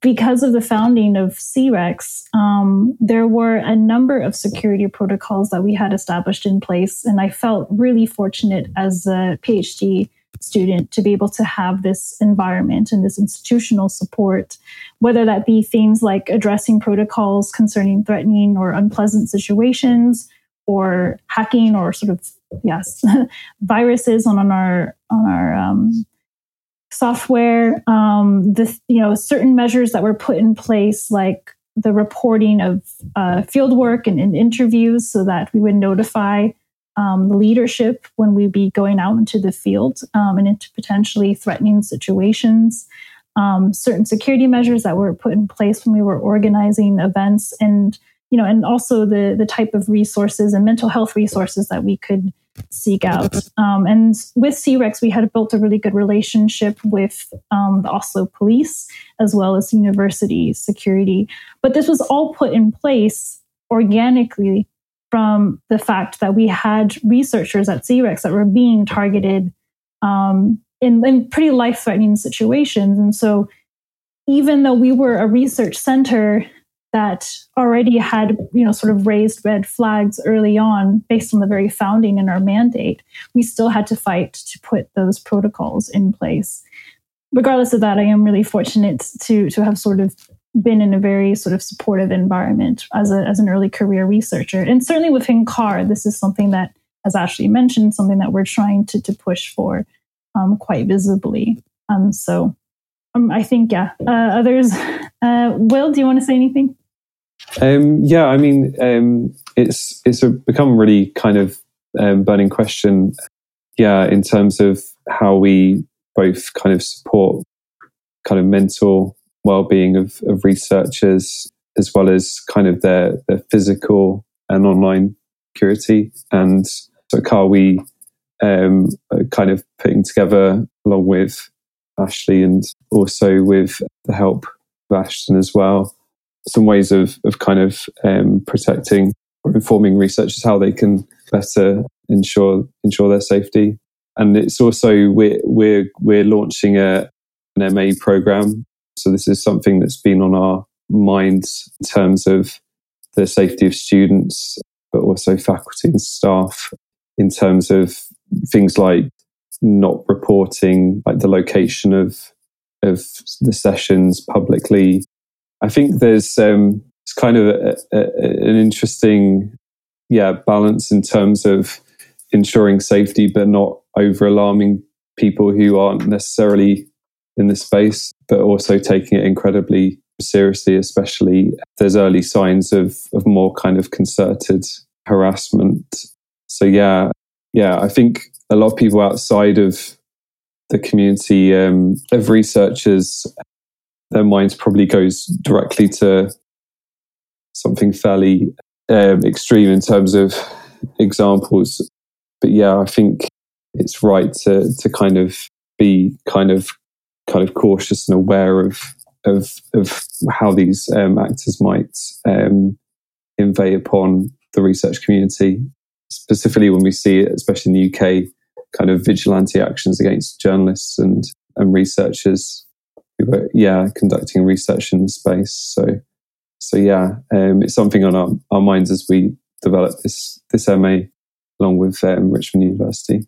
because of the founding of C-REX, um, there were a number of security protocols that we had established in place, and I felt really fortunate as a PhD student to be able to have this environment and this institutional support, whether that be things like addressing protocols concerning threatening or unpleasant situations, or hacking or sort of yes. Viruses on, on our on our um, software um, the you know certain measures that were put in place like the reporting of uh, field work and, and, interviews so that we would notify um, the leadership when we be going out into the field um, and into potentially threatening situations. Um, certain security measures that were put in place when we were organizing events and you know and also the the type of resources and mental health resources that we could seek out. Um, and with C-REX, we had built a really good relationship with um, the Oslo police as well as university security. But this was all put in place organically from the fact that we had researchers at C-REX that were being targeted um, in, in pretty life threatening situations. And so, even though we were a research center that already had you know sort of raised red flags early on based on the very founding in our mandate we still had to fight to put those protocols in place regardless of that i am really fortunate to to have sort of been in a very sort of supportive environment as, a, as an early career researcher and certainly within CARR this is something that as ashley mentioned something that we're trying to, to push for um, quite visibly um, so um, I think, yeah. Uh, others, uh, Will, do you want to say anything? Um, yeah, I mean, um, it's it's become really kind of um, burning question. Yeah, in terms of how we both kind of support kind of mental well-being of, of researchers as well as kind of their their physical and online security. And so, CARR, we um, kind of putting together along with Ashley and also with the help of Ashton as well some ways of, of kind of um, protecting or informing researchers how they can better ensure ensure their safety. And it's also we're we're we're launching a an MA program. So this is something that's been on our minds in terms of the safety of students, but also faculty and staff in terms of things like not reporting like the location of of the sessions publicly I think there's um, it's kind of a, a, an interesting yeah balance in terms of ensuring safety, but not over alarming people who aren't necessarily in the space, but also taking it incredibly seriously, especially there's early signs of, of more kind of concerted harassment. So yeah, yeah, I think a lot of people outside of the community um, of researchers their minds probably goes directly to something fairly um, extreme in terms of examples, but yeah, I think it's right to to kind of be kind of kind of cautious and aware of of of how these um, actors might um, invade upon the research community, specifically when we see especially in the UK, kind of vigilante actions against journalists and and researchers were yeah conducting research in this space. So so yeah, um, it's something on our, our minds as we develop this this MA along with um, Richmond University.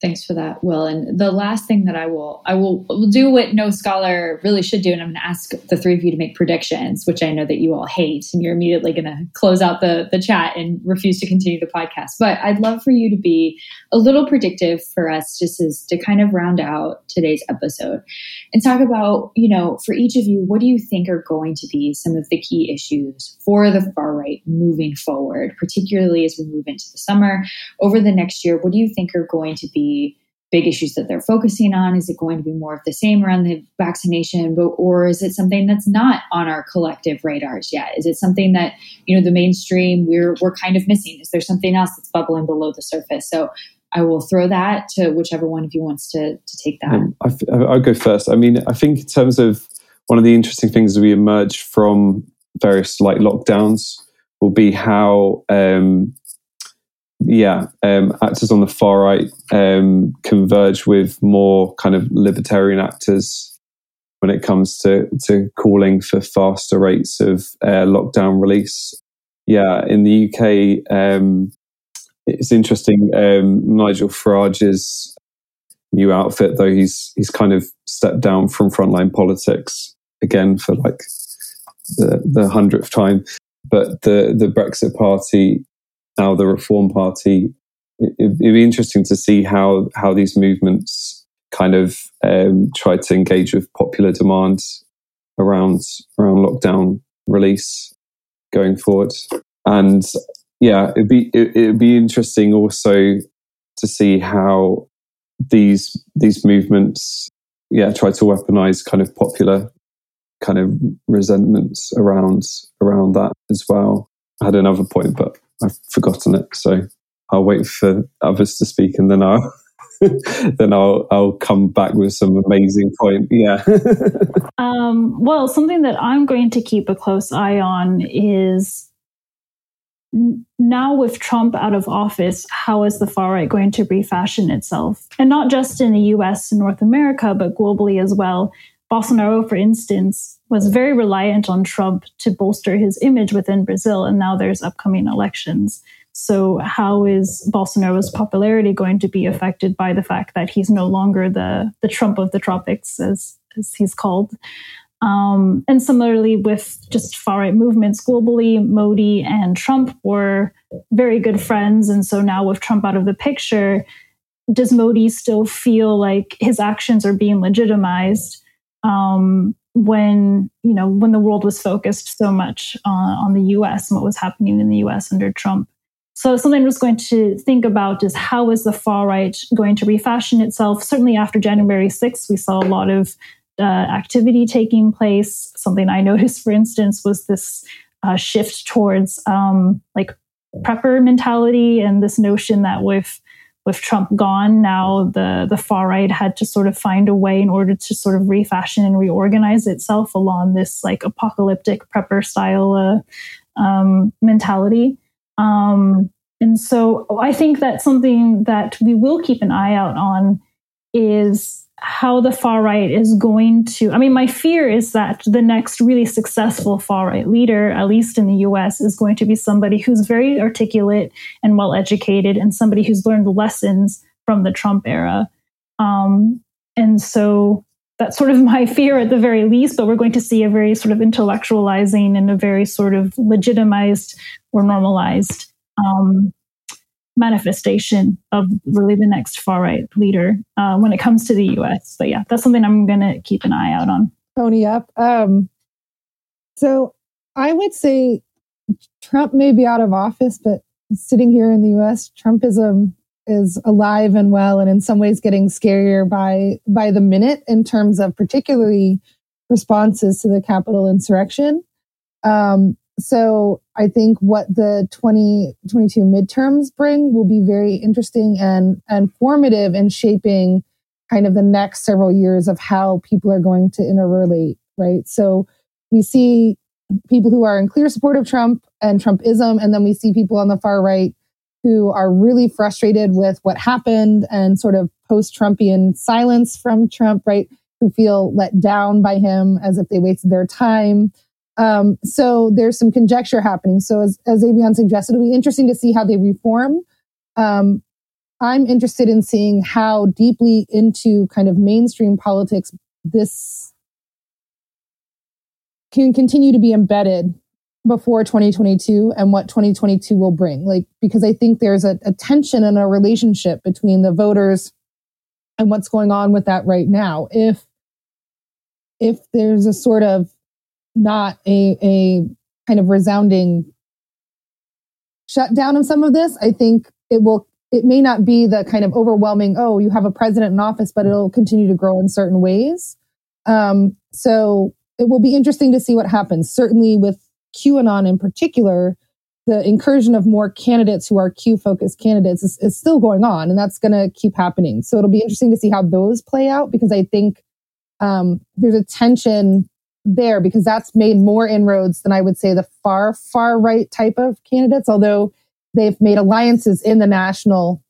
Thanks for that, Will. And the last thing that I will I will, will do what no scholar really should do, and I'm going to ask the three of you to make predictions, which I know that you all hate, and you're immediately going to close out the the chat and refuse to continue the podcast. But I'd love for you to be a little predictive for us, just as to kind of round out today's episode and talk about, you know, for each of you, what do you think are going to be some of the key issues for the far right moving forward, particularly as we move into the summer over the next year? What do you think are going to be big issues that they're focusing on? Is it going to be more of the same around the vaccination, but or is it something that's not on our collective radars yet? Is it something that you know the mainstream we're we're kind of missing? Is there something else that's bubbling below the surface? So I will throw that to whichever one of you wants to to take that. Um, I, will go first. I mean, I think in terms of one of the interesting things we emerge from various like lockdowns will be how um, yeah, um, actors on the far right um, converge with more kind of libertarian actors when it comes to to calling for faster rates of uh, lockdown release. Yeah, in the UK, um, it's interesting. Um, Nigel Farage's new outfit, though he's he's kind of stepped down from frontline politics again for like the the hundredth time. But the the Brexit Party now the Reform Party. It, would be interesting to see how how these movements kind of um, try to engage with popular demand around around lockdown release going forward. And yeah, it'd be it, it'd be interesting also to see how these these movements yeah try to weaponize kind of popular kind of resentments around around that as well. I had another point, but I've forgotten it. So I'll wait for others to speak and then I'll then I'll I'll come back with some amazing point. Yeah. um, well, something that I'm going to keep a close eye on is now with Trump out of office, how is the far right going to refashion itself? And not just in the US and North America, but globally as well. Bolsonaro, for instance, was very reliant on Trump to bolster his image within Brazil, and now there's upcoming elections. So, how is Bolsonaro's popularity going to be affected by the fact that he's no longer the the Trump of the tropics, as as he's called? Um, and similarly, with just far right movements globally, Modi and Trump were very good friends, and so now with Trump out of the picture, does Modi still feel like his actions are being legitimized? Um, when you know when the world was focused so much on, on the U.S. and what was happening in the U.S. under Trump. So something I was going to think about is how is the far right going to refashion itself? Certainly after January 6th, we saw a lot of uh, activity taking place. Something I noticed, for instance, was this uh, shift towards um, like prepper mentality and this notion that with with Trump gone, now the the far right had to sort of find a way in order to sort of refashion and reorganize itself along this like apocalyptic prepper style uh, um, mentality. Um, and so I think that something that we will keep an eye out on is how the far right is going to. I mean, my fear is that the next really successful far right leader, at least in the US, is going to be somebody who's very articulate and well educated and somebody who's learned lessons from the Trump era. Um, and so that's sort of my fear at the very least, but we're going to see a very sort of intellectualizing and a very sort of legitimized or normalized um, manifestation of really the next far right leader uh, when it comes to the US. But yeah, that's something I'm going to keep an eye out on. Pony up. Um, so I would say Trump may be out of office, but sitting here in the US, Trumpism is alive and well and in some ways getting scarier by by the minute in terms of particularly responses to the Capitol insurrection. Um, so I think what the 2022 midterms bring will be very interesting and, and formative in shaping kind of the next several years of how people are going to interrelate, right? So we see people who are in clear support of Trump and Trumpism, and then we see people on the far right who are really frustrated with what happened and sort of post Trumpian silence from Trump, right? Who feel let down by him as if they wasted their time. Um, so there's some conjecture happening. So as, as Eviane suggested, it'll be interesting to see how they reform. Um, I'm interested in seeing how deeply into kind of mainstream politics this can continue to be embedded before 2022 and what 2022 will bring. Like, because I think there's a, a tension in a relationship between the voters and what's going on with that right now. If, if there's a sort of not a, a kind of resounding shutdown of some of this, I think it will it may not be the kind of overwhelming, oh, you have a president in office, but it'll continue to grow in certain ways. Um, so it will be interesting to see what happens. Certainly with QAnon in particular, the incursion of more candidates who are Q focused candidates is, is, still going on, and that's going to keep happening. So it'll be interesting to see how those play out because I think um, there's a tension there because that's made more inroads than I would say the far, far right type of candidates, although they've made alliances in the national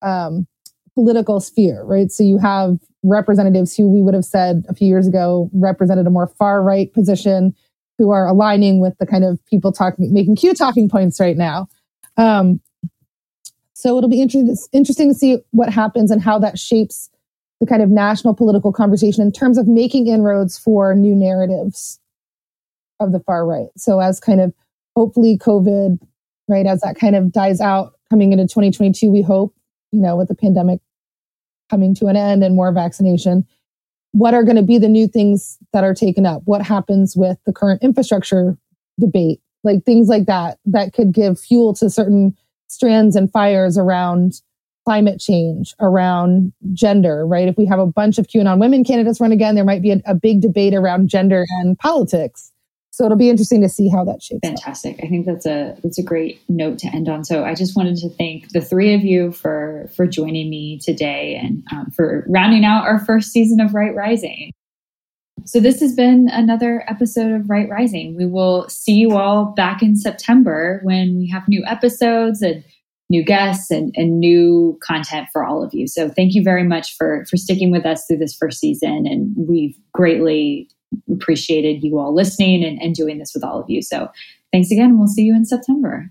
um, political sphere, right? So you have representatives who we would have said a few years ago represented a more far right position who are aligning with the kind of people talking, making Q talking points right now. Um, so it'll be inter- interesting to see what happens and how that shapes the kind of national political conversation in terms of making inroads for new narratives of the far right. So as kind of hopefully COVID, right, as that kind of dies out coming into 2022, we hope, you know, with the pandemic coming to an end and more vaccination, what are going to be the new things that are taken up? What happens with the current infrastructure debate? Like things like that, that could give fuel to certain strands and fires around climate change, around gender, right? If we have a bunch of QAnon women candidates run again, there might be a, a big debate around gender and politics. So it'll be interesting to see how that shapes. Fantastic. Up. I think that's a that's a great note to end on. So I just wanted to thank the three of you for for joining me today and um, for rounding out our first season of Right Rising. So this has been another episode of Right Rising. We will see you all back in September when we have new episodes and new guests and, and new content for all of you. So thank you very much for for sticking with us through this first season. And we've greatly appreciated you all listening and, and doing this with all of you. So thanks again. We'll see you in September.